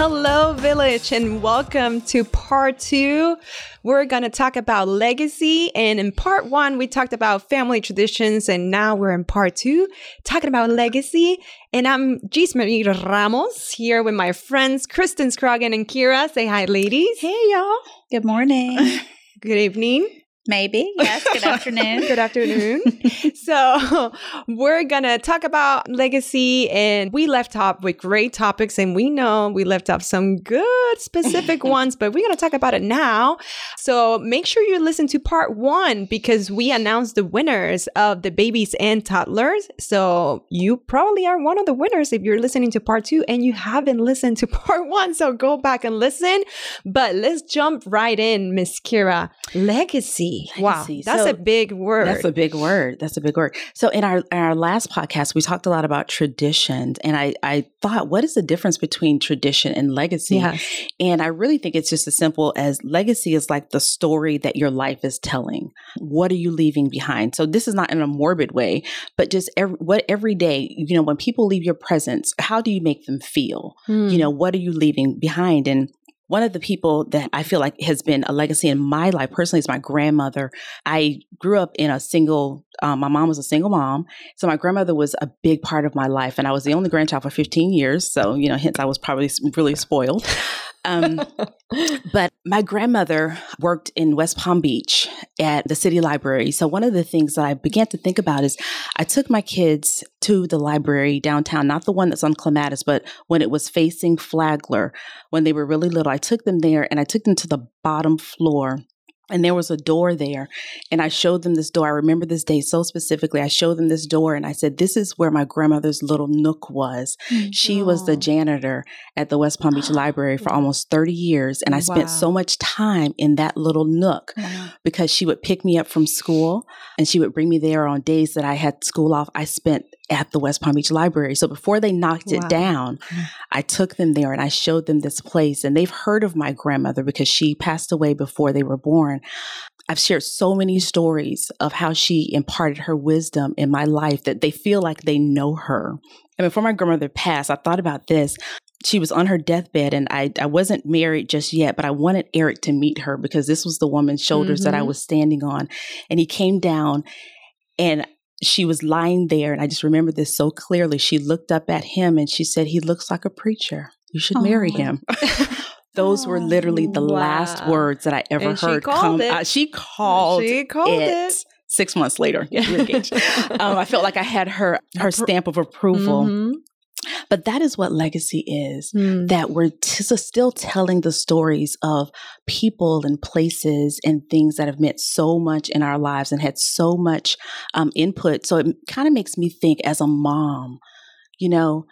Hello, Village, and welcome to part two. We're going to talk about legacy. And in part one, we talked about family traditions. And now we're in part two, talking about legacy. And I'm Gis Marie Ramos here with my friends, Kristen Scroggins and Kira. Say hi, ladies. Hey, y'all. Good morning. Good evening. Maybe. Yes. Good afternoon. Good afternoon. so, we're going to talk about legacy and we left off with great topics and we know we left off some good specific ones, but we're going to talk about it now. So, make sure you listen to part 1 because we announced the winners of the babies and toddlers. So, you probably are one of the winners if you're listening to part 2 and you haven't listened to part 1. So, go back and listen. But let's jump right in, Miss Kira. Legacy. Wow, that's so a big word. That's a big word. That's a big word. So in our in our last podcast, we talked a lot about traditions, and I I thought, what is the difference between tradition and legacy? Yes. And I really think it's just as simple as legacy is like the story that your life is telling. What are you leaving behind? So this is not in a morbid way, but just every, what every day, you know, when people leave your presence, how do you make them feel? Mm. You hmm. know, what are you leaving behind? And one of the people that I feel like has been a legacy in my life personally is my grandmother. I grew up in a single, um, my mom was a single mom. So my grandmother was a big part of my life. And I was the only grandchild for 15 years. So, you know, hence I was probably really spoiled. Um, but my grandmother worked in West Palm Beach at the city library. So one of the things that I began to think about is I took my kids to the library downtown, not the one that's on Clematis, but when it was facing Flagler, when they were really little. I took them there and I took them to the bottom floor and there was a door there and i showed them this door i remember this day so specifically i showed them this door and i said this is where my grandmother's little nook was mm-hmm. she was the janitor at the west palm beach library for almost 30 years and i spent wow. so much time in that little nook wow. because she would pick me up from school and she would bring me there on days that i had school off i spent at the West Palm Beach Library. So before they knocked wow. it down, mm. I took them there and I showed them this place. And they've heard of my grandmother because she passed away before they were born. I've shared so many stories of how she imparted her wisdom in my life that they feel like they know her. And before my grandmother passed, I thought about this. She was on her deathbed, and I, I wasn't married just yet, but I wanted Eric to meet her because this was the woman's shoulders mm-hmm. that I mm-hmm. was standing on. And he came down, and she was lying there, and I just remember this so clearly. She looked up at him and she said, He looks like a preacher. You should marry him. Those were literally the wow. last words that I ever and heard come. Uh, she called. She called it. it. Six months later, um, I felt like I had her her stamp of approval. Mm-hmm. But that is what legacy is mm. that we're t- still telling the stories of people and places and things that have meant so much in our lives and had so much um, input. So it kind of makes me think as a mom, you know,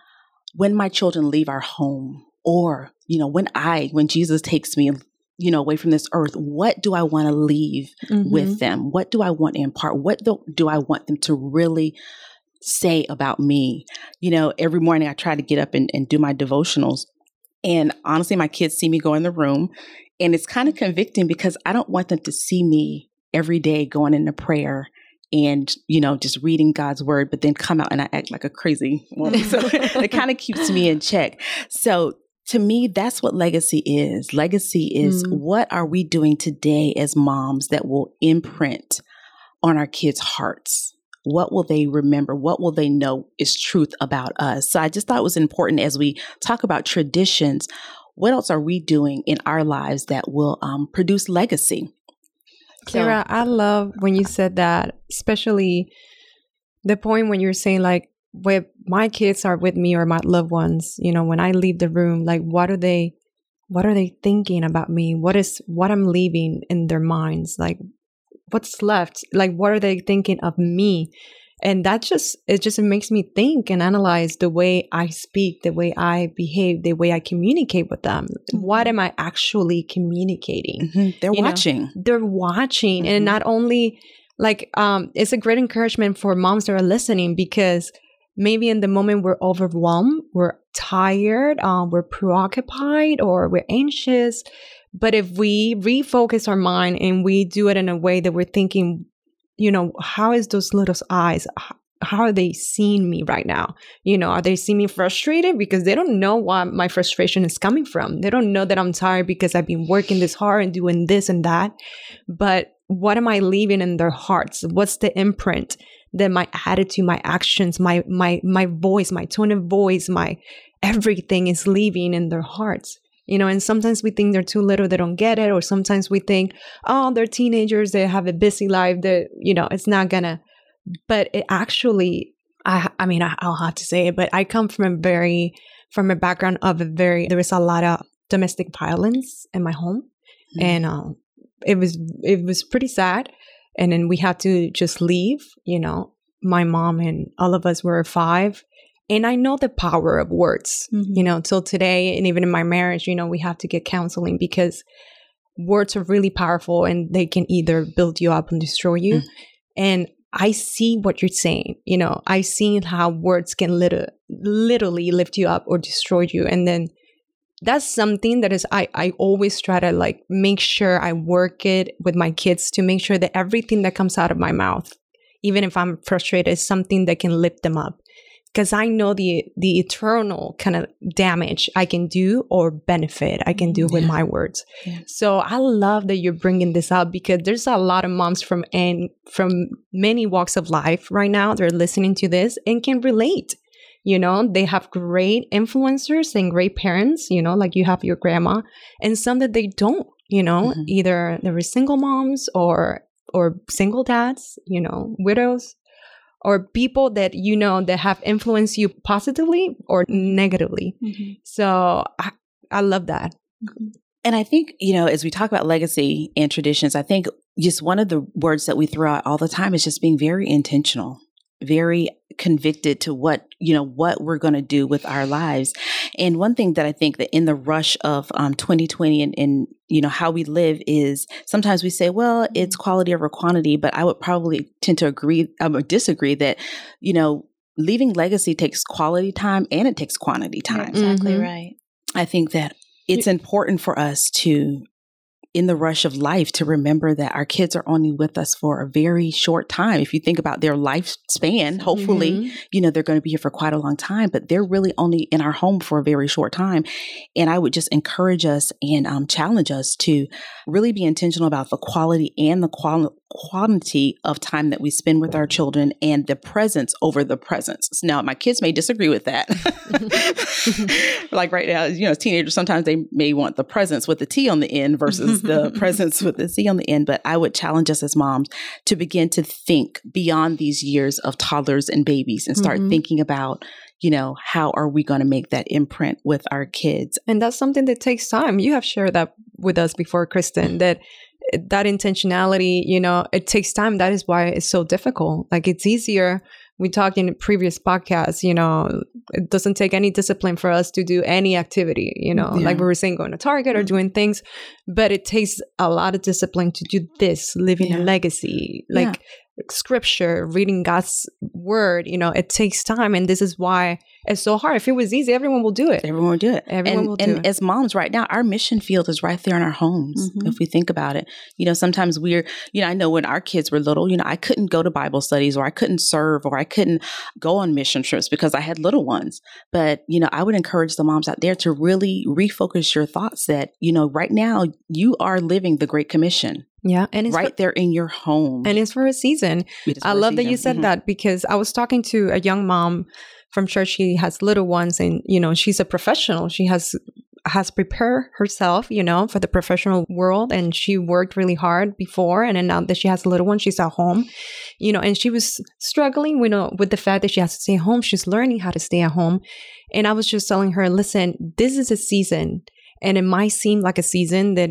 when my children leave our home, or, you know, when I, when Jesus takes me you know, away from this earth, what do I want to leave mm-hmm. with them? What do I want to impart? What do, do I want them to really say about me. You know, every morning I try to get up and, and do my devotionals. And honestly, my kids see me go in the room and it's kind of convicting because I don't want them to see me every day going into prayer and, you know, just reading God's word, but then come out and I act like a crazy woman. So it kind of keeps me in check. So to me, that's what legacy is. Legacy is mm. what are we doing today as moms that will imprint on our kids' hearts? what will they remember? What will they know is truth about us? So I just thought it was important as we talk about traditions. What else are we doing in our lives that will um, produce legacy? Kira, so, I love when you said that, especially the point when you're saying like, when my kids are with me or my loved ones, you know, when I leave the room, like, what are they, what are they thinking about me? What is what I'm leaving in their minds? Like, what's left like what are they thinking of me and that just it just makes me think and analyze the way i speak the way i behave the way i communicate with them mm-hmm. what am i actually communicating mm-hmm. they're watching they're watching mm-hmm. and not only like um it's a great encouragement for moms that are listening because maybe in the moment we're overwhelmed we're tired um, we're preoccupied or we're anxious but if we refocus our mind and we do it in a way that we're thinking you know, how is those little eyes? How are they seeing me right now? You know, are they seeing me frustrated because they don't know what my frustration is coming from? They don't know that I'm tired because I've been working this hard and doing this and that. But what am I leaving in their hearts? What's the imprint that my attitude, my actions, my my my voice, my tone of voice, my everything is leaving in their hearts? you know and sometimes we think they're too little they don't get it or sometimes we think oh they're teenagers they have a busy life that you know it's not gonna but it actually i i mean I, i'll have to say it but i come from a very from a background of a very there was a lot of domestic violence in my home mm-hmm. and um it was it was pretty sad and then we had to just leave you know my mom and all of us were five and I know the power of words, mm-hmm. you know, till today. And even in my marriage, you know, we have to get counseling because words are really powerful and they can either build you up and destroy you. Mm-hmm. And I see what you're saying. You know, i've seen how words can liter- literally lift you up or destroy you. And then that's something that is I, I always try to like make sure I work it with my kids to make sure that everything that comes out of my mouth, even if I'm frustrated, is something that can lift them up because I know the the eternal kind of damage I can do or benefit I can do mm, yeah. with my words. Yeah. So I love that you're bringing this up because there's a lot of moms from and from many walks of life right now they're listening to this and can relate. You know, they have great influencers and great parents, you know, like you have your grandma, and some that they don't, you know, mm-hmm. either they were single moms or or single dads, you know, widows or people that you know that have influenced you positively or negatively. Mm-hmm. So I, I love that. Mm-hmm. And I think, you know, as we talk about legacy and traditions, I think just one of the words that we throw out all the time is just being very intentional very convicted to what you know what we're going to do with our lives and one thing that i think that in the rush of um, 2020 and, and you know how we live is sometimes we say well it's mm-hmm. quality over quantity but i would probably tend to agree um, disagree that you know leaving legacy takes quality time and it takes quantity time You're exactly mm-hmm. right i think that it's important for us to in the rush of life to remember that our kids are only with us for a very short time. If you think about their lifespan, hopefully, mm-hmm. you know, they're going to be here for quite a long time, but they're really only in our home for a very short time. And I would just encourage us and um, challenge us to really be intentional about the quality and the qual- quantity of time that we spend with our children and the presence over the presence. Now, my kids may disagree with that. like right now, you know, as teenagers, sometimes they may want the presence with the T on the end versus the presence with the C on the end. But I would challenge us as moms to begin to think beyond these years of toddlers and babies and start mm-hmm. thinking about you know, how are we going to make that imprint with our kids? And that's something that takes time. You have shared that with us before, Kristen, that that intentionality, you know, it takes time. That is why it's so difficult. Like it's easier. We talked in previous podcast, you know, it doesn't take any discipline for us to do any activity, you know, yeah. like we were saying, going to Target or mm-hmm. doing things, but it takes a lot of discipline to do this, living yeah. a legacy, like yeah. scripture, reading God's word, you know, it takes time. And this is why it's so hard. If it was easy, everyone will do it. Everyone will do it. Everyone and, will do and it. as moms right now, our mission field is right there in our homes. Mm-hmm. If we think about it, you know, sometimes we're, you know, I know when our kids were little, you know, I couldn't go to Bible studies or I couldn't serve or I couldn't go on mission trips because I had little ones. But, you know, I would encourage the moms out there to really refocus your thoughts that, you know, right now you are living the Great Commission. Yeah. And it's right for, there in your home. And it's for a season. I love season. that you said mm-hmm. that because I was talking to a young mom from church she has little ones and you know she's a professional. She has has prepared herself you know for the professional world and she worked really hard before and then now that she has a little one she's at home you know and she was struggling you uh, know with the fact that she has to stay home. She's learning how to stay at home. And i was just telling her listen this is a season and it might seem like a season that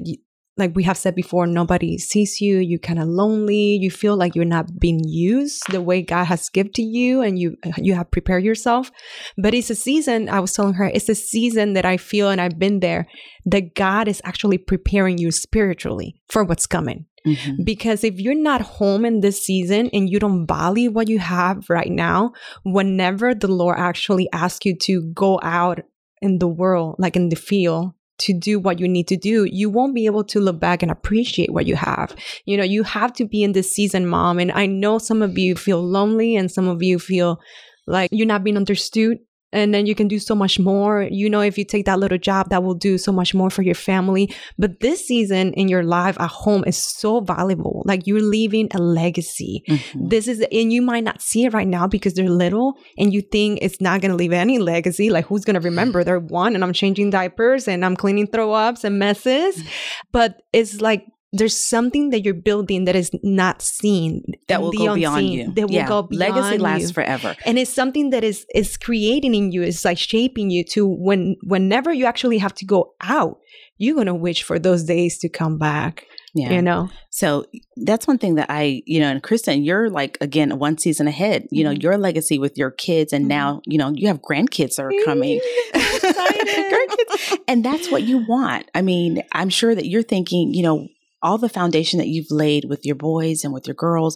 like we have said before, nobody sees you. You kind of lonely. You feel like you're not being used the way God has given to you, and you you have prepared yourself. But it's a season. I was telling her it's a season that I feel, and I've been there. That God is actually preparing you spiritually for what's coming. Mm-hmm. Because if you're not home in this season and you don't value what you have right now, whenever the Lord actually asks you to go out in the world, like in the field, to do what you need to do, you won't be able to look back and appreciate what you have. You know, you have to be in this season, mom. And I know some of you feel lonely and some of you feel like you're not being understood and then you can do so much more. You know, if you take that little job, that will do so much more for your family. But this season in your life at home is so valuable. Like you're leaving a legacy. Mm-hmm. This is, and you might not see it right now because they're little and you think it's not going to leave any legacy. Like who's going to remember? They're one and I'm changing diapers and I'm cleaning throw ups and messes. Mm-hmm. But it's like there's something that you're building that is not seen that will go beyond you that will yeah. go beyond legacy lasts you. forever and it's something that is is creating in you it's like shaping you to when whenever you actually have to go out you're to wish for those days to come back yeah. You know? So that's one thing that I, you know, and Kristen, you're like, again, one season ahead, you know, mm-hmm. your legacy with your kids. And mm-hmm. now, you know, you have grandkids that are coming. grandkids. And that's what you want. I mean, I'm sure that you're thinking, you know, all the foundation that you've laid with your boys and with your girls,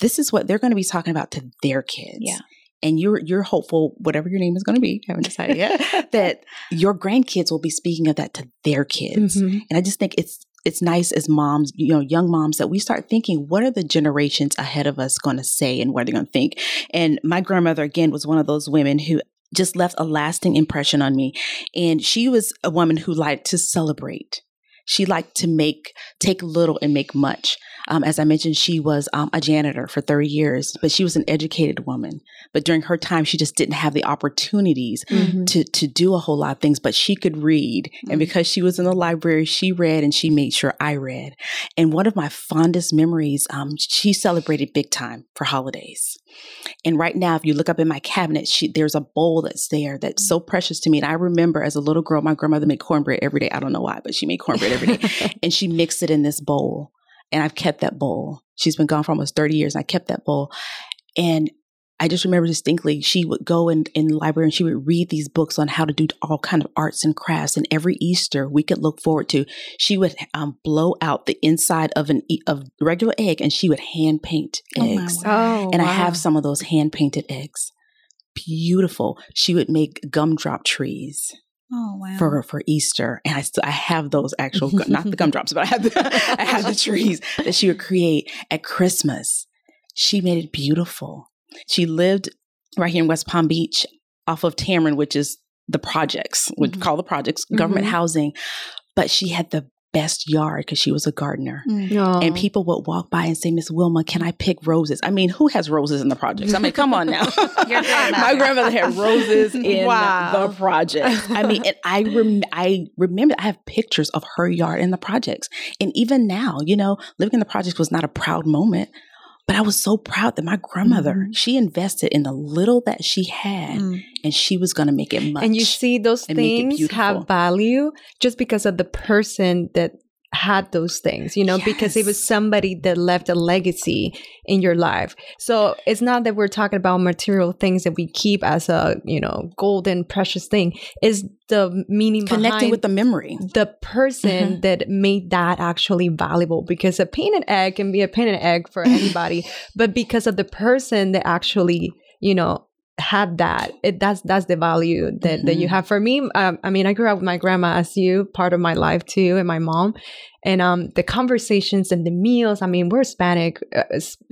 this is what they're going to be talking about to their kids. Yeah. And you're you're hopeful, whatever your name is going to be, haven't decided yet, that your grandkids will be speaking of that to their kids. Mm-hmm. And I just think it's it's nice as moms, you know, young moms that we start thinking, what are the generations ahead of us going to say and what they're going to think? And my grandmother, again, was one of those women who just left a lasting impression on me. And she was a woman who liked to celebrate. She liked to make, take little and make much. Um, as I mentioned, she was um, a janitor for 30 years, but she was an educated woman. But during her time, she just didn't have the opportunities mm-hmm. to, to do a whole lot of things, but she could read. Mm-hmm. And because she was in the library, she read and she made sure I read. And one of my fondest memories, um, she celebrated big time for holidays. And right now, if you look up in my cabinet, she, there's a bowl that's there that's so precious to me. And I remember as a little girl, my grandmother made cornbread every day. I don't know why, but she made cornbread every day. and she mixed it in this bowl. And I've kept that bowl. She's been gone for almost 30 years. And I kept that bowl. And I just remember distinctly she would go in, in the library and she would read these books on how to do all kind of arts and crafts. And every Easter we could look forward to, she would um, blow out the inside of an of regular egg and she would hand paint oh, eggs. Oh, and wow. I have some of those hand painted eggs. Beautiful. She would make gumdrop trees. Oh wow! For for Easter, and I still I have those actual not the gumdrops, but I have the, I have the trees that she would create at Christmas. She made it beautiful. She lived right here in West Palm Beach off of Tamarind, which is the projects, we mm-hmm. call the projects government mm-hmm. housing. But she had the best yard because she was a gardener. Mm. And people would walk by and say, Miss Wilma, can I pick roses? I mean, who has roses in the projects? I mean, come on now. My grandmother had roses in wow. the projects. I mean, and I rem- I remember I have pictures of her yard in the projects. And even now, you know, living in the projects was not a proud moment. But I was so proud that my grandmother, mm-hmm. she invested in the little that she had mm. and she was going to make it much. And you see, those things have value just because of the person that had those things, you know, yes. because it was somebody that left a legacy in your life. So it's not that we're talking about material things that we keep as a, you know, golden, precious thing. Is the meaning connecting with the memory, the person mm-hmm. that made that actually valuable. Because a painted egg can be a painted egg for anybody, but because of the person that actually, you know, had that it that's that's the value that, mm-hmm. that you mm-hmm. have for me um, i mean i grew up with my grandma as you part of my life too and my mom and um the conversations and the meals i mean we're hispanic uh,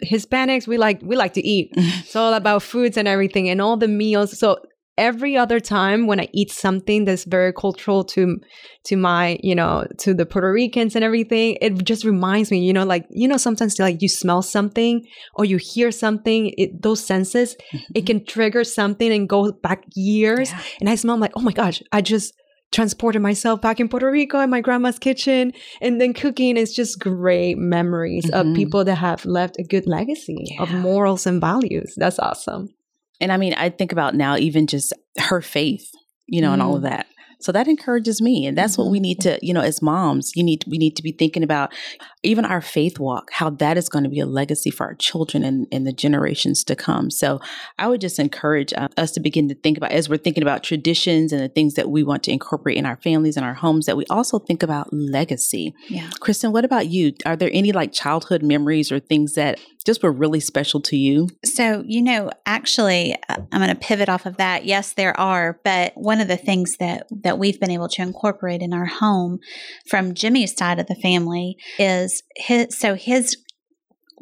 hispanics we like we like to eat it's all about foods and everything and all the meals so every other time when I eat something that's very cultural to to my, you know, to the Puerto Ricans and everything, it just reminds me, you know, like you know, sometimes like you smell something or you hear something, it, those senses, mm-hmm. it can trigger something and go back years. Yeah. And I smell I'm like, oh my gosh, I just transported myself back in Puerto Rico in my grandma's kitchen and then cooking is just great memories mm-hmm. of people that have left a good legacy yeah. of morals and values. That's awesome. And I mean, I think about now even just her faith, you know, mm. and all of mm. that. So that encourages me. And that's mm-hmm. what we need to, you know, as moms, you need, we need to be thinking about even our faith walk, how that is going to be a legacy for our children and, and the generations to come. So I would just encourage uh, us to begin to think about, as we're thinking about traditions and the things that we want to incorporate in our families and our homes, that we also think about legacy. Yeah. Kristen, what about you? Are there any like childhood memories or things that just were really special to you? So, you know, actually, uh, I'm going to pivot off of that. Yes, there are, but one of the things that that we've been able to incorporate in our home from Jimmy's side of the family is his so his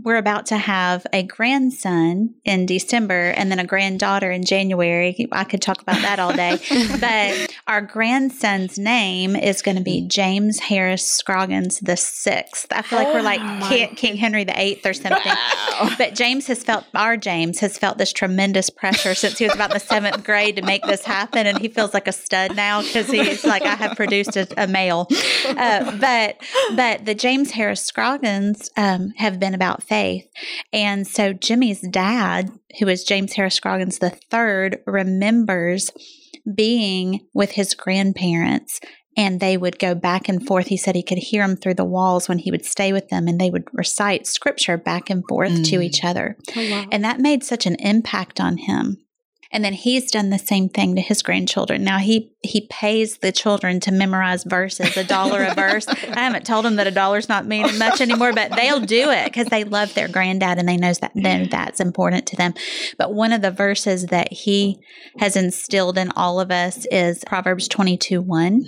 we're about to have a grandson in December and then a granddaughter in January. I could talk about that all day. but our grandson's name is going to be James Harris Scroggins the sixth. I feel like oh we're like oh King, King, Henry the eighth or something. Wow. But James has felt our James has felt this tremendous pressure since he was about the seventh grade to make this happen, and he feels like a stud now because he's like I have produced a, a male. Uh, but but the James Harris Scroggins um, have been about faith. And so Jimmy's dad, who is James Harris Scroggins III, remembers being with his grandparents and they would go back and forth. He said he could hear them through the walls when he would stay with them, and they would recite scripture back and forth mm. to each other. Oh, wow. And that made such an impact on him. And then he's done the same thing to his grandchildren. Now he he pays the children to memorize verses, a dollar a verse. I haven't told them that a dollar's not meaning much anymore, but they'll do it because they love their granddad and they knows that then mm-hmm. that's important to them. But one of the verses that he has instilled in all of us is Proverbs 22 1.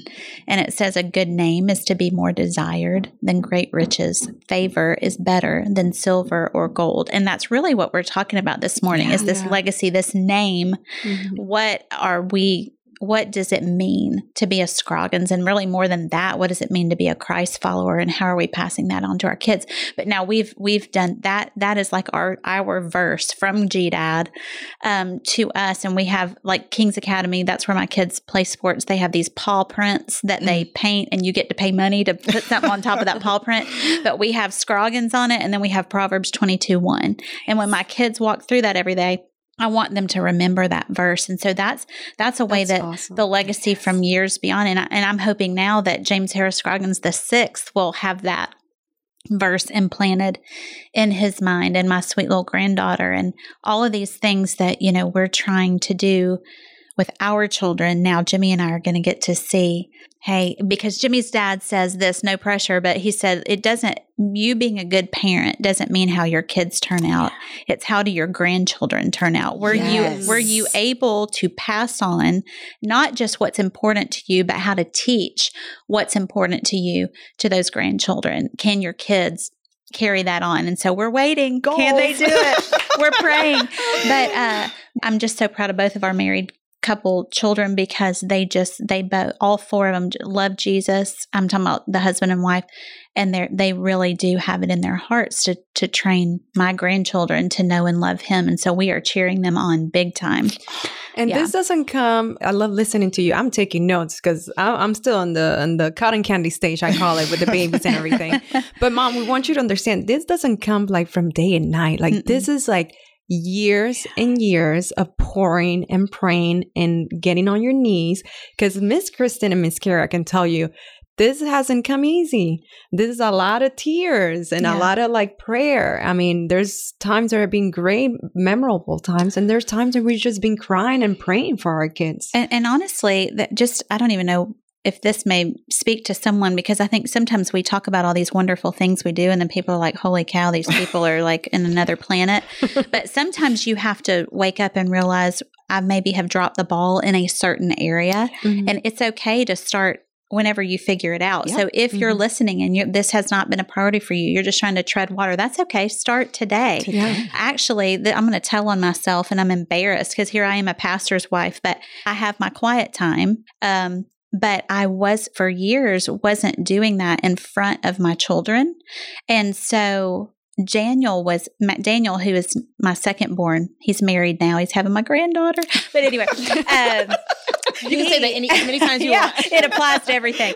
And it says, A good name is to be more desired than great riches. Favor is better than silver or gold. And that's really what we're talking about this morning yeah, is this yeah. legacy, this name Mm-hmm. What are we what does it mean to be a Scroggins? And really more than that, what does it mean to be a Christ follower? And how are we passing that on to our kids? But now we've we've done that. That is like our our verse from GDAD um, to us. And we have like King's Academy, that's where my kids play sports. They have these paw prints that they mm. paint and you get to pay money to put something on top of that paw print. But we have Scroggins on it and then we have Proverbs 22 1. And when my kids walk through that every day, I want them to remember that verse. And so that's that's a way that's that awesome. the legacy yes. from years beyond and I, and I'm hoping now that James Harris Scroggins the 6th will have that verse implanted in his mind and my sweet little granddaughter and all of these things that you know we're trying to do with our children now Jimmy and I are going to get to see hey, because Jimmy's dad says this, no pressure, but he said it doesn't, you being a good parent doesn't mean how your kids turn out. It's how do your grandchildren turn out? Were yes. you, were you able to pass on not just what's important to you, but how to teach what's important to you to those grandchildren? Can your kids carry that on. And so we're waiting. Goals. Can they do it? we're praying. But uh, I'm just so proud of both of our married couple children because they just they both all four of them love Jesus. I'm talking about the husband and wife, and they they really do have it in their hearts to to train my grandchildren to know and love Him, and so we are cheering them on big time. And yeah. this doesn't come. I love listening to you. I'm taking notes because I'm still on the on the cotton candy stage. I call it with the babies and everything. But mom, we want you to understand this doesn't come like from day and night. Like Mm-mm. this is like years and years of pouring and praying and getting on your knees. Because Miss Kristen and Miss Kara can tell you this hasn't come easy. This is a lot of tears and yeah. a lot of like prayer. I mean, there's times that have been great, memorable times, and there's times that we've just been crying and praying for our kids. And, and honestly, that just I don't even know if this may speak to someone because I think sometimes we talk about all these wonderful things we do and then people are like, holy cow, these people are like in another planet. but sometimes you have to wake up and realize I maybe have dropped the ball in a certain area. Mm-hmm. And it's okay to start whenever you figure it out. Yep. So if mm-hmm. you're listening and this has not been a priority for you, you're just trying to tread water, that's okay. Start today. today. Actually, I'm going to tell on myself and I'm embarrassed because here I am a pastor's wife, but I have my quiet time. Um, but I was for years wasn't doing that in front of my children. And so Daniel was Daniel, who is my second born. He's married now. He's having my granddaughter. But anyway, um, you can say that any many times you yeah, want. it applies to everything.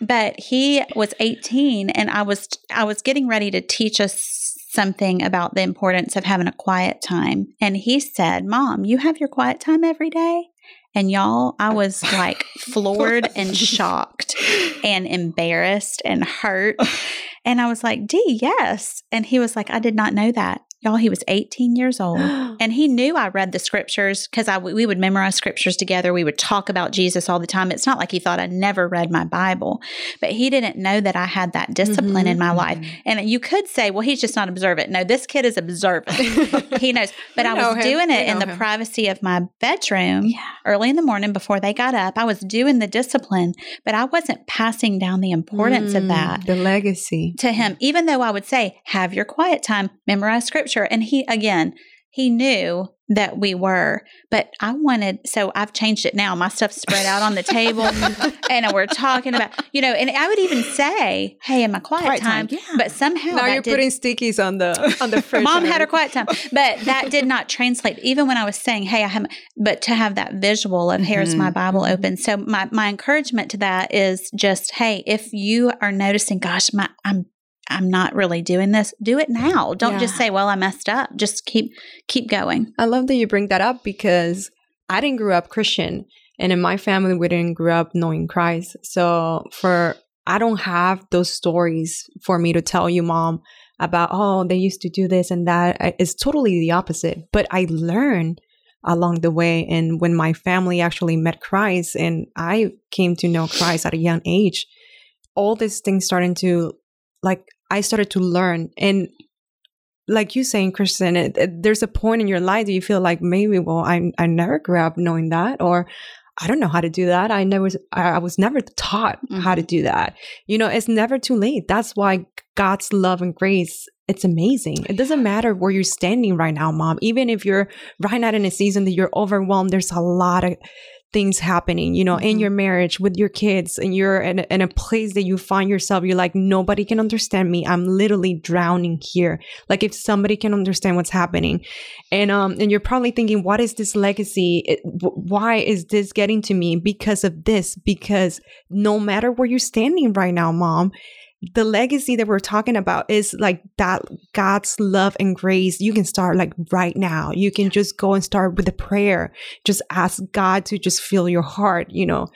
But he was 18, and I was I was getting ready to teach us something about the importance of having a quiet time. And he said, "Mom, you have your quiet time every day." And y'all, I was like floored and shocked and embarrassed and hurt. And I was like, D, yes. And he was like, I did not know that. Y'all, he was 18 years old and he knew I read the scriptures because I we would memorize scriptures together. We would talk about Jesus all the time. It's not like he thought I never read my Bible, but he didn't know that I had that discipline mm-hmm. in my life. Mm-hmm. And you could say, well, he's just not observant. No, this kid is observant. he knows. But I was him. doing it in the him. privacy of my bedroom yeah. early in the morning before they got up. I was doing the discipline, but I wasn't passing down the importance mm, of that. The legacy. To him, even though I would say, have your quiet time, memorize scripture scripture. And he, again, he knew that we were, but I wanted, so I've changed it now. My stuff's spread out on the table and we're talking about, you know, and I would even say, Hey, in my quiet, quiet time, time yeah. but somehow now you're did, putting stickies on the, on the fridge. Mom had her quiet time, but that did not translate. Even when I was saying, Hey, I have, but to have that visual of here's mm-hmm. my Bible mm-hmm. open. So my, my encouragement to that is just, Hey, if you are noticing, gosh, my, I'm I'm not really doing this. Do it now. Don't yeah. just say, "Well, I messed up." Just keep keep going. I love that you bring that up because I didn't grow up Christian, and in my family we didn't grow up knowing Christ. So for I don't have those stories for me to tell you, mom, about oh they used to do this and that. It's totally the opposite. But I learned along the way, and when my family actually met Christ, and I came to know Christ at a young age, all these things starting to like I started to learn. And like you saying, Kristen, it, it, there's a point in your life that you feel like maybe, well, I, I never grew up knowing that, or I don't know how to do that. I never, I was never taught mm-hmm. how to mm-hmm. do that. You know, it's never too late. That's why God's love and grace, it's amazing. It doesn't matter where you're standing right now, mom. Even if you're right now in a season that you're overwhelmed, there's a lot of things happening, you know, mm-hmm. in your marriage with your kids, and you're in, in, a place that you find yourself, you're like, nobody can understand me. I'm literally drowning here. Like if somebody can understand what's happening, and um, and you're probably thinking, what is this legacy? It, why is this getting to me? Because of this. Because no matter where you're standing right now, mom, the legacy that we're talking about is like that God's love and grace. You can start like right now. You can just go and start with a prayer. Just ask God to just fill your heart, you know,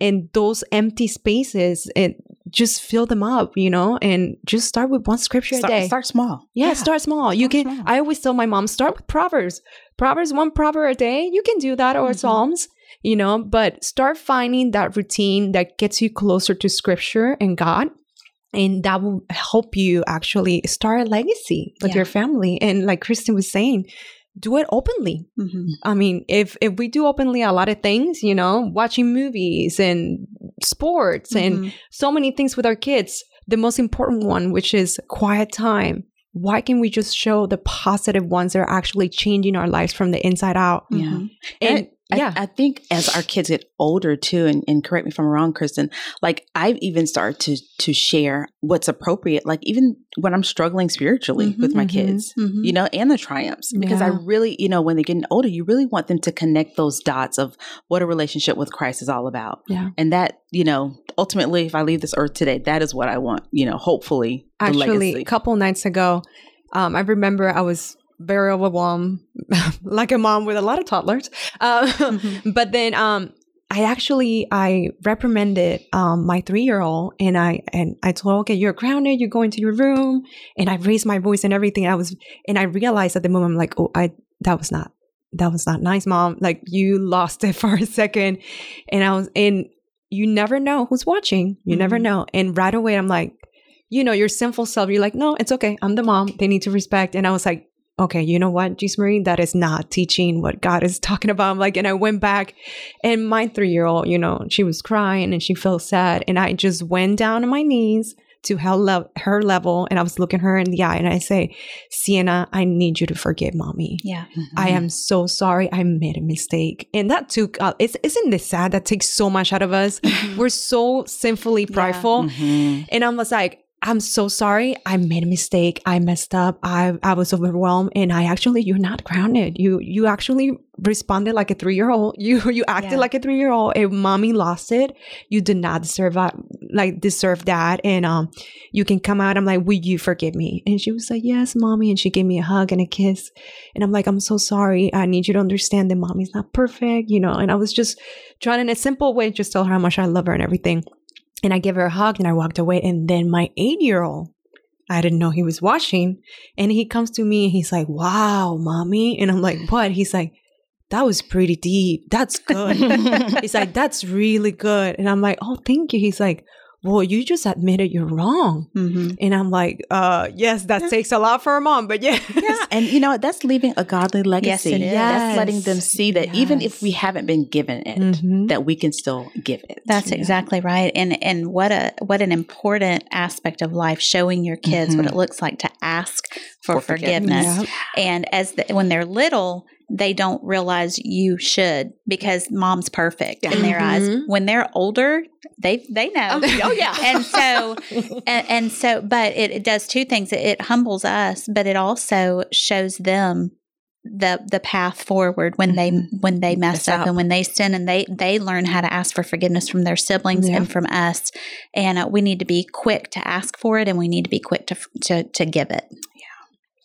and those empty spaces and just fill them up, you know, and just start with one scripture start, a day. Start small. Yeah, yeah. start small. You start can, small. I always tell my mom, start with Proverbs. Proverbs, one proverb a day. You can do that or mm-hmm. Psalms you know, but start finding that routine that gets you closer to scripture and God and that will help you actually start a legacy with yeah. your family and like kristen was saying do it openly mm-hmm. i mean if if we do openly a lot of things you know watching movies and sports mm-hmm. and so many things with our kids the most important one which is quiet time why can we just show the positive ones that are actually changing our lives from the inside out yeah mm-hmm. and, and yeah. I, I, think as our kids get older too, and, and correct me if I'm wrong, Kristen, like I've even started to to share what's appropriate, like even when I'm struggling spiritually mm-hmm, with my mm-hmm, kids, mm-hmm. you know, and the triumphs. Because yeah. I really, you know, when they're getting older, you really want them to connect those dots of what a relationship with Christ is all about. Yeah. And that, you know, ultimately if I leave this earth today, that is what I want, you know, hopefully. Actually, a couple nights ago, um, I remember I was very overwhelmed, like a mom with a lot of toddlers. Uh, mm-hmm. But then um, I actually I reprimanded um, my three year old and I and I told her, okay, you're grounded, you go into your room, and I raised my voice and everything. I was and I realized at the moment I'm like, oh, I that was not that was not nice, mom. Like you lost it for a second, and I was and you never know who's watching. You mm-hmm. never know. And right away I'm like, you know, your sinful self. You're like, no, it's okay. I'm the mom. They need to respect. And I was like, okay, you know what, Jesus Marie, that is not teaching what God is talking about. I'm like, and I went back and my three year old, you know, she was crying and she felt sad. And I just went down on my knees to her, le- her level and I was looking her in the eye and I say, Sienna, I need you to forgive mommy. Yeah. Mm-hmm. I am so sorry. I made a mistake. And that took, uh, it's, isn't this sad? That takes so much out of us. Mm-hmm. We're so sinfully prideful. Yeah. Mm-hmm. And I was like, I'm so sorry. I made a mistake. I messed up. I, I was overwhelmed and I actually, you're not grounded. You, you actually responded like a three year old. You, you acted yeah. like a three year old. If mommy lost it, you did not deserve that, like deserve that. And, um, you can come out. I'm like, will you forgive me? And she was like, yes, mommy. And she gave me a hug and a kiss. And I'm like, I'm so sorry. I need you to understand that mommy's not perfect, you know? And I was just trying in a simple way, just tell her how much I love her and everything. And I gave her a hug and I walked away. And then my eight year old, I didn't know he was watching. And he comes to me and he's like, wow, mommy. And I'm like, what? He's like, that was pretty deep. That's good. he's like, that's really good. And I'm like, oh, thank you. He's like, well, you just admitted you're wrong. Mm-hmm. And I'm like, uh, yes, that yeah. takes a lot for a mom, but yes. Yeah. And you know, that's leaving a godly legacy. Yes. Yes. That's letting them see that yes. even if we haven't been given it, mm-hmm. that we can still give it. That's exactly right. And and what a what an important aspect of life, showing your kids mm-hmm. what it looks like to ask for, for forgiveness. forgiveness. And as the, when they're little, they don't realize you should because mom's perfect in their mm-hmm. eyes. When they're older, they they know. Oh, oh yeah. and so and, and, so, but it, it does two things. It, it humbles us, but it also shows them the the path forward when they mm-hmm. when they mess up, and when they sin and they they learn how to ask for forgiveness from their siblings yeah. and from us and uh, we need to be quick to ask for it and we need to be quick to to to give it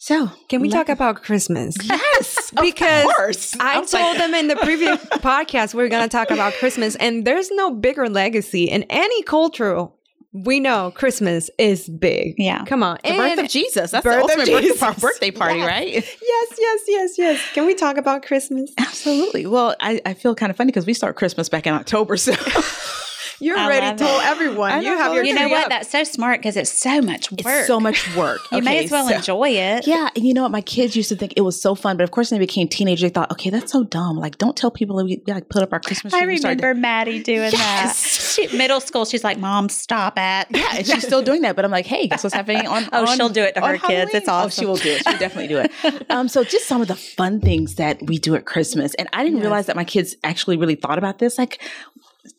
so, can we talk about Christmas? Yes, because I, I told like- them in the previous podcast we are going to talk about Christmas, and there's no bigger legacy in any culture. We know Christmas is big. Yeah, come on, the and birth of Jesus. That's the ultimate birthday, birthday party, yes. right? Yes, yes, yes, yes. Can we talk about Christmas? Absolutely. Well, I, I feel kind of funny because we start Christmas back in October, so. You already told it. everyone. You have your. You know what? Up. That's so smart because it's so much work. It's so much work. you okay, may as well so, enjoy it. Yeah, and you know what? My kids used to think it was so fun, but of course, when they became teenagers, they thought, okay, that's so dumb. Like, don't tell people that we like put up our Christmas. I remember Maddie doing yes. that. She, middle school, she's like, "Mom, stop it." Yeah, and she's still doing that. But I'm like, hey, guess what's happening on? oh, on, she'll do it to her kids. It's awesome. Oh, she will do it. She'll definitely do it. Um, so just some of the fun things that we do at Christmas, and I didn't yes. realize that my kids actually really thought about this. Like,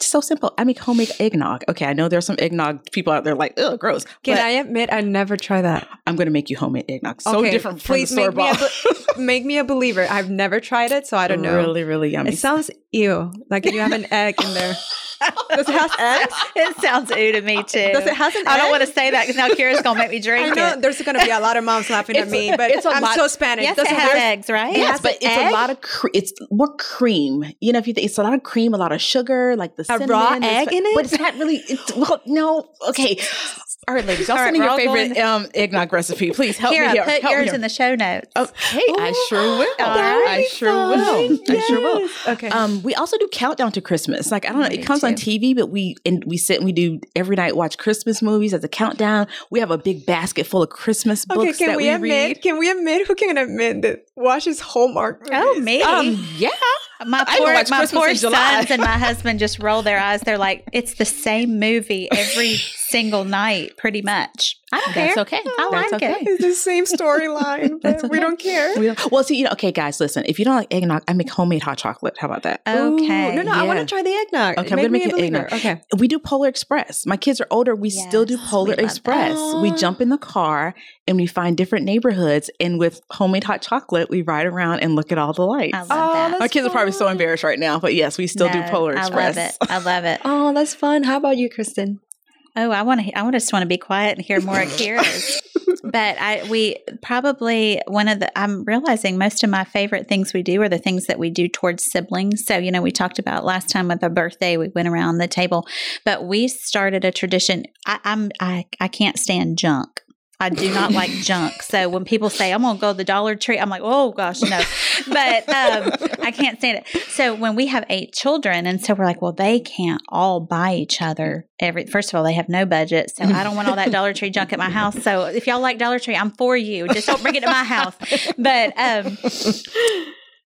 so simple. I make homemade eggnog. Okay, I know there's some eggnog people out there like, ugh, gross. Can I admit I never try that? I'm going to make you homemade eggnog. So okay, different from please the store make me, a, make me a believer. I've never tried it, so I don't know. Really, really yummy. It sounds ew. Like if you have an egg in there. Does it have eggs? It sounds ew to me too. Does it have an I don't want to say that because now Kira's gonna make me drink I know, it. There's gonna be a lot of moms laughing at me, but it's a I'm lot, so Spanish. Yes, Does it, it has eggs, right? Yes, but it's egg? a lot of cre- it's more cream. You know, if you think it's a lot of cream, a lot of sugar, like the a raw egg in it, but it's not really. It's, well, no, okay. All right, ladies, I'll send me your favorite um, eggnog recipe. Please help Kira, me here. Put help yours in the show notes. Okay, Ooh, I sure will. I sure will. Yes. I sure will. Okay. Um, we also do countdown to Christmas. Like I don't know, it comes too. on TV, but we and we sit and we do every night watch Christmas movies as a countdown. We have a big basket full of Christmas books okay, can that we, we admit, read. Can we admit who can admit that watches Hallmark movies? Oh, me. Um, yeah. My poor, my poor sons and my husband just roll their eyes. They're like, it's the same movie every single night, pretty much. I don't That's care. okay. I That's like okay. it. It's the same storyline, but okay. we don't care. We don't, well, see, you know, okay, guys, listen. If you don't like eggnog, I make homemade hot chocolate. How about that? Okay. Ooh, no, no, yeah. I want to try the eggnog. Okay, I'm gonna make you eggnog. Okay. We do Polar Express. My kids are older. We yes, still do Polar Express. We oh. jump in the car and we find different neighborhoods, and with homemade hot chocolate, we ride around and look at all the lights. I love oh, that. My kids fun. are probably so embarrassed right now, but yes, we still no, do Polar Express. I love it. I love it. oh, that's fun. How about you, Kristen? Oh, I want to. I just want to be quiet and hear more of Kira's. but I, we probably one of the. I'm realizing most of my favorite things we do are the things that we do towards siblings. So you know, we talked about last time with a birthday, we went around the table, but we started a tradition. I, I'm I I can't stand junk. I do not like junk. So when people say I'm gonna go to the Dollar Tree, I'm like, oh gosh, no. But um, I can't stand it. So when we have eight children, and so we're like, well, they can't all buy each other every. First of all, they have no budget, so I don't want all that Dollar Tree junk at my house. So if y'all like Dollar Tree, I'm for you. Just don't bring it to my house. But um,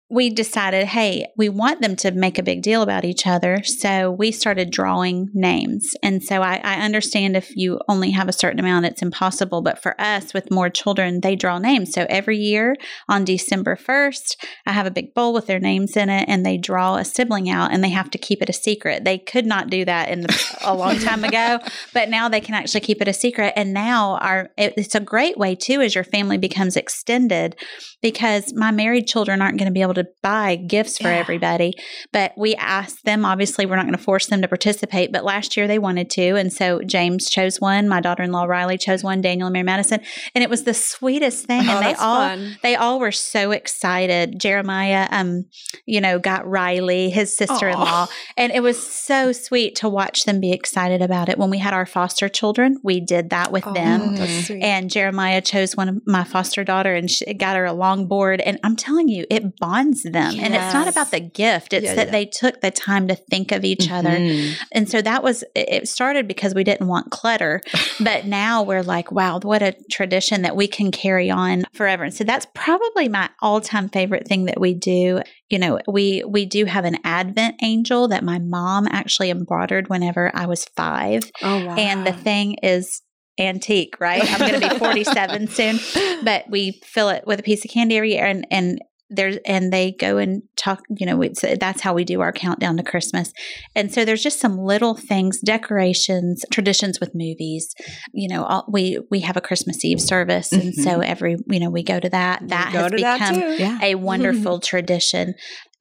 we decided, hey, we want them to make a big deal about each other. So we started drawing names. And so I, I, understand if you only have a certain amount, it's impossible. But for us with more children, they draw names. So every year on December 1st, I have a big bowl with their names in it and they draw a sibling out and they have to keep it a secret. They could not do that in the, a long time ago, but now they can actually keep it a secret. And now our, it, it's a great way too as your family becomes extended because my married children aren't going to be able to buy gifts for yeah. everybody. But we asked them, obviously, we're not going to force them to participate, but last year they wanted to. And so James chose one, my daughter in law Riley chose one, Daniel and Mary Madison. And it was the sweetest thing. Oh, and they all fun. they all were so excited. Jeremiah, um, you know, got Riley, his sister in law. And it was so sweet to watch them be excited about it. When we had our foster children, we did that with oh, them. And Jeremiah chose one of my foster daughter and she got her a long board. And I'm telling you, it bonds them. Yes. And it's not about the gift, it's yeah, that yeah. they took the time to think of each mm-hmm. other. And so that was, it started because we didn't want clutter. but now we're like, wow, what a tradition that we can carry on forever. And so that's probably my all time favorite thing that we do. You know, we we do have an Advent angel that my mom actually embroidered whenever I was five. Oh, wow. And the thing is antique, right? I'm going to be 47 soon, but we fill it with a piece of candy every year, and and there's and they go and talk you know it's, that's how we do our countdown to christmas. And so there's just some little things decorations traditions with movies. You know all, we we have a christmas eve service and mm-hmm. so every you know we go to that. That has become that yeah. a wonderful tradition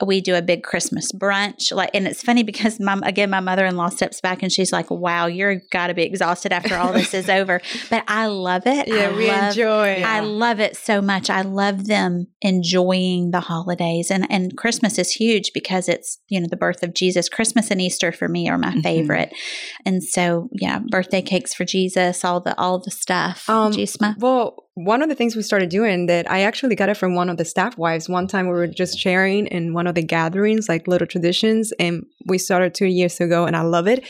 we do a big Christmas brunch. Like, and it's funny because my again, my mother in law steps back and she's like, "Wow, you're got to be exhausted after all this is over." But I love it. Yeah, I we love, enjoy. I love it so much. I love them enjoying the holidays, and and Christmas is huge because it's you know the birth of Jesus. Christmas and Easter for me are my mm-hmm. favorite, and so yeah, birthday cakes for Jesus, all the all the stuff. Um, Well, one of the things we started doing that I actually got it from one of the staff wives. One time we were just sharing in one of the gatherings, like little traditions, and we started two years ago, and I love it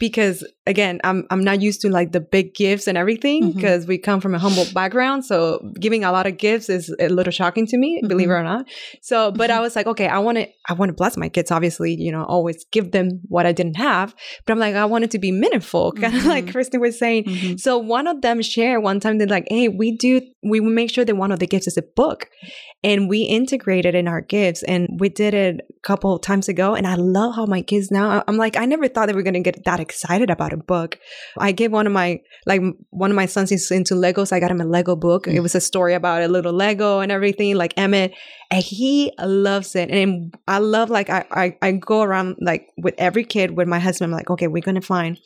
because again, I'm I'm not used to like the big gifts and everything because mm-hmm. we come from a humble background, so giving a lot of gifts is a little shocking to me, mm-hmm. believe it or not. So, but mm-hmm. I was like, okay, I want to I want to bless my kids. Obviously, you know, always give them what I didn't have, but I'm like, I want it to be meaningful, kind of like mm-hmm. Kristen was saying. Mm-hmm. So one of them shared one time they're like, hey, we do we make sure that one of the gifts is a book and we integrated in our gifts and we did it a couple times ago and i love how my kids now i'm like i never thought they were going to get that excited about a book. I gave one of my like one of my sons is into legos. I got him a lego book. Mm. it was a story about a little lego and everything like emmett and he loves it. And i love like i i, I go around like with every kid with my husband I'm like okay we're going to find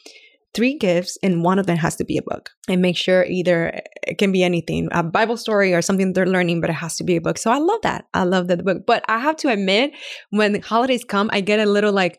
three gifts and one of them has to be a book and make sure either it can be anything a bible story or something they're learning but it has to be a book. So i love that. I love that book. But i have to admit when the holidays come i get a little like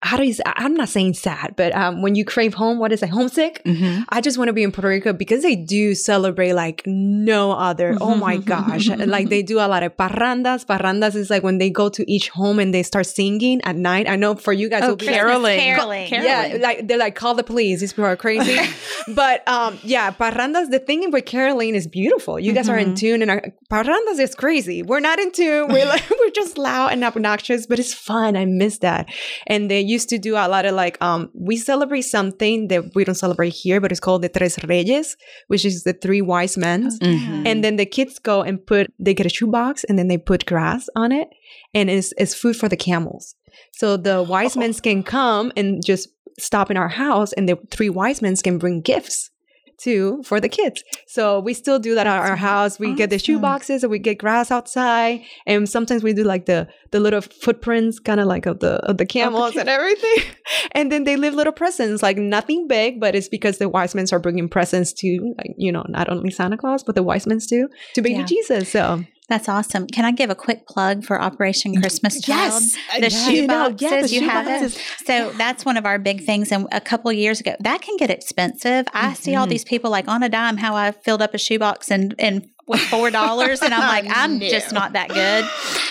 how do you say, I'm not saying sad, but um, when you crave home, what is it, homesick? Mm-hmm. I just want to be in Puerto Rico because they do celebrate like no other. Oh my gosh. like they do a lot of parrandas. Parrandas is like when they go to each home and they start singing at night. I know for you guys, oh, it'll caroling. caroling. Yeah. Like they're like, call the police. These people are crazy. but um, yeah, parrandas, the thing with caroling is beautiful. You guys mm-hmm. are in mm-hmm. tune and our, parrandas is crazy. We're not in tune. We're like, we're just loud and obnoxious, but it's fun. I miss that. And they used to do a lot of like um we celebrate something that we don't celebrate here, but it's called the Tres Reyes, which is the three wise men. Mm-hmm. And then the kids go and put they get a shoebox and then they put grass on it and it's it's food for the camels. So the wise men can come and just stop in our house and the three wise men can bring gifts too for the kids. So we still do that at our house. We awesome. get the shoe boxes and we get grass outside. And sometimes we do like the the little footprints kind of like of the of the camels and everything. and then they leave little presents, like nothing big, but it's because the wise men are bringing presents to like, you know, not only Santa Claus, but the wise men too, to baby yeah. Jesus. So that's awesome. Can I give a quick plug for Operation Christmas Child? Yes, the yeah. shoe boxes. Yeah, the you shoe have boxes. it. So that's one of our big things. And a couple years ago, that can get expensive. I mm-hmm. see all mm-hmm. these people like on a dime how I filled up a shoebox and and with four dollars, and I'm like, I'm no. just not that good.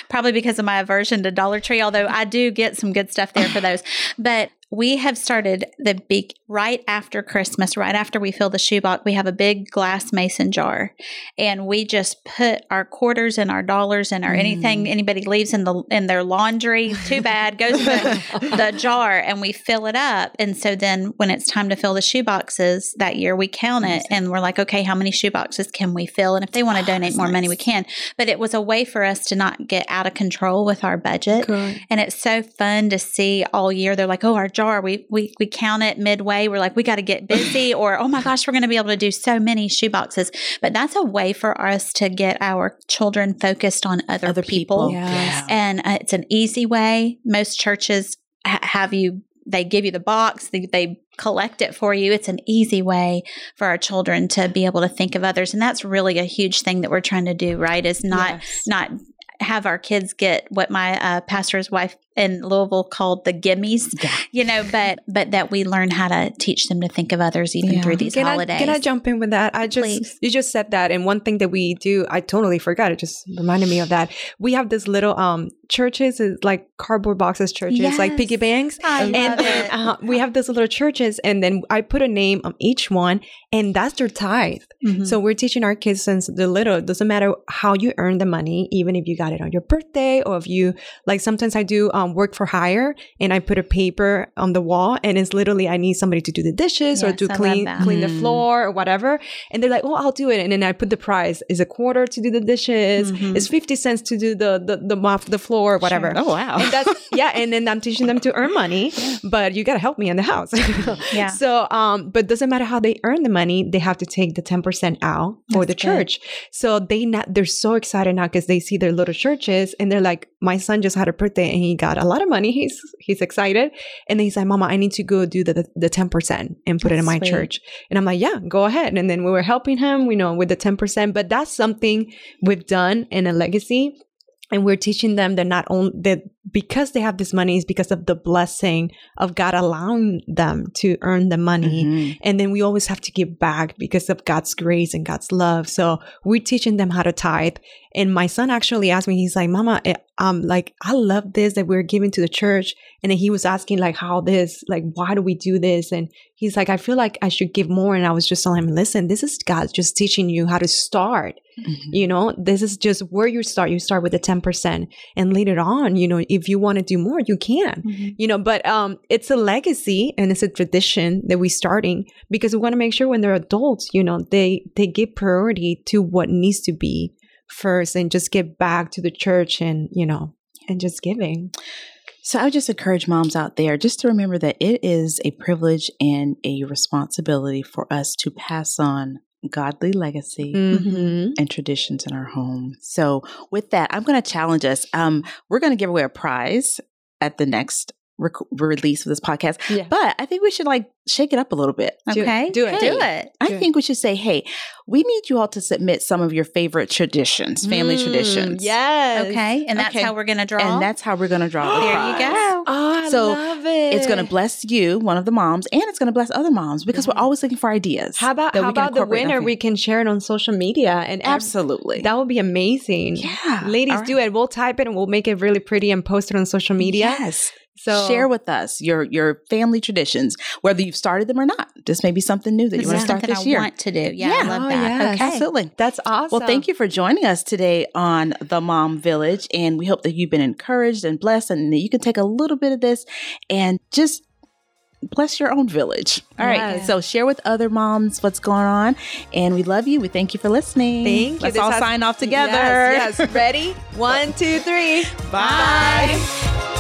Probably because of my aversion to Dollar Tree, although I do get some good stuff there for those. But we have started the big right after Christmas, right after we fill the shoebox, we have a big glass mason jar, and we just put our quarters and our dollars and our mm. anything anybody leaves in the in their laundry. Too bad goes in the, the jar, and we fill it up. And so then when it's time to fill the shoeboxes that year, we count it, and we're like, okay, how many shoeboxes can we fill? And if they want to oh, donate more nice. money, we can. But it was a way for us to not get out of control with our budget, and it's so fun to see all year. They're like, oh, our jar. We we we count it midway. We're like, we got to get busy, or oh my gosh, we're going to be able to do so many shoe boxes. But that's a way for us to get our children focused on other, other people, people. Yes. and uh, it's an easy way. Most churches ha- have you. They give you the box. They, they collect it for you. It's an easy way for our children to be able to think of others. And that's really a huge thing that we're trying to do, right? Is not, yes. not have our kids get what my uh, pastor's wife in Louisville called the gimmies, yeah. you know, but but that we learn how to teach them to think of others even yeah. through these can holidays. I, can I jump in with that? I just Please. you just said that, and one thing that we do, I totally forgot. It just reminded me of that. We have this little um churches, like cardboard boxes churches, yes. like piggy banks, I and then uh, we have these little churches, and then I put a name on each one, and that's their tithe. Mm-hmm. So we're teaching our kids since the little. it Doesn't matter how you earn the money, even if you got it on your birthday or if you like. Sometimes I do um, work for hire and I put a paper on the wall and it's literally I need somebody to do the dishes yes, or to clean clean the mm. floor or whatever. And they're like, "Oh, I'll do it." And then I put the price is a quarter to do the dishes, mm-hmm. is 50 cents to do the the the mop the floor or whatever. Sure. Oh, wow. And that's yeah, and then I'm teaching them to earn money, but you got to help me in the house. yeah. So, um but doesn't matter how they earn the money, they have to take the 10% out for the good. church. So they not they're so excited now cuz they see their little churches and they're like, "My son just had a birthday and he got a lot of money. He's he's excited. And then he's like, Mama, I need to go do the, the, 10% and put that's it in my sweet. church. And I'm like, yeah, go ahead. And then we were helping him, you know, with the 10%. But that's something we've done in a legacy and we're teaching them that not only that because they have this money is because of the blessing of God allowing them to earn the money. Mm-hmm. And then we always have to give back because of God's grace and God's love. So we're teaching them how to tithe. And my son actually asked me, he's like, Mama, eh, um, like, I love this that we're giving to the church. And then he was asking like how this, like, why do we do this? And he's like, I feel like I should give more. And I was just telling him, listen, this is God just teaching you how to start. Mm-hmm. You know, this is just where you start. You start with the 10% and later on, you know, if you want to do more, you can, mm-hmm. you know, but, um, it's a legacy and it's a tradition that we're starting because we want to make sure when they're adults, you know, they, they give priority to what needs to be first and just get back to the church and, you know, and just giving. So I would just encourage moms out there just to remember that it is a privilege and a responsibility for us to pass on godly legacy mm-hmm. and traditions in our home. So, with that, I'm going to challenge us. Um, we're going to give away a prize at the next rec- release of this podcast. Yeah. But I think we should like shake it up a little bit. Okay. Do it. Hey, do it. I do think we should say, hey, we need you all to submit some of your favorite traditions, family mm, traditions. Yes. Okay. And that's okay. how we're going to draw. And that's how we're going to draw. the there you go. Oh, I so love it. It's going to bless you, one of the moms, and it's going to bless other moms because we're always looking for ideas. How about how about the winner? We can share it on social media and absolutely that would be amazing. Yeah, ladies, right. do it. We'll type it and we'll make it really pretty and post it on social media. Yes. So share with us your your family traditions, whether you've started them or not. This may be something new that you want to start this I year. Want to do? Yeah, yeah. I love oh, that. Yes. Okay, absolutely. That's awesome. Well, thank you for joining us today on the Mom Village, and we hope that you've been encouraged and blessed, and that you can take a little bit of this and just bless your own village. All right. So share with other moms what's going on. And we love you. We thank you for listening. Thank you. Let's all has, sign off together. Yes, yes. Ready? One, two, three. Bye. Bye.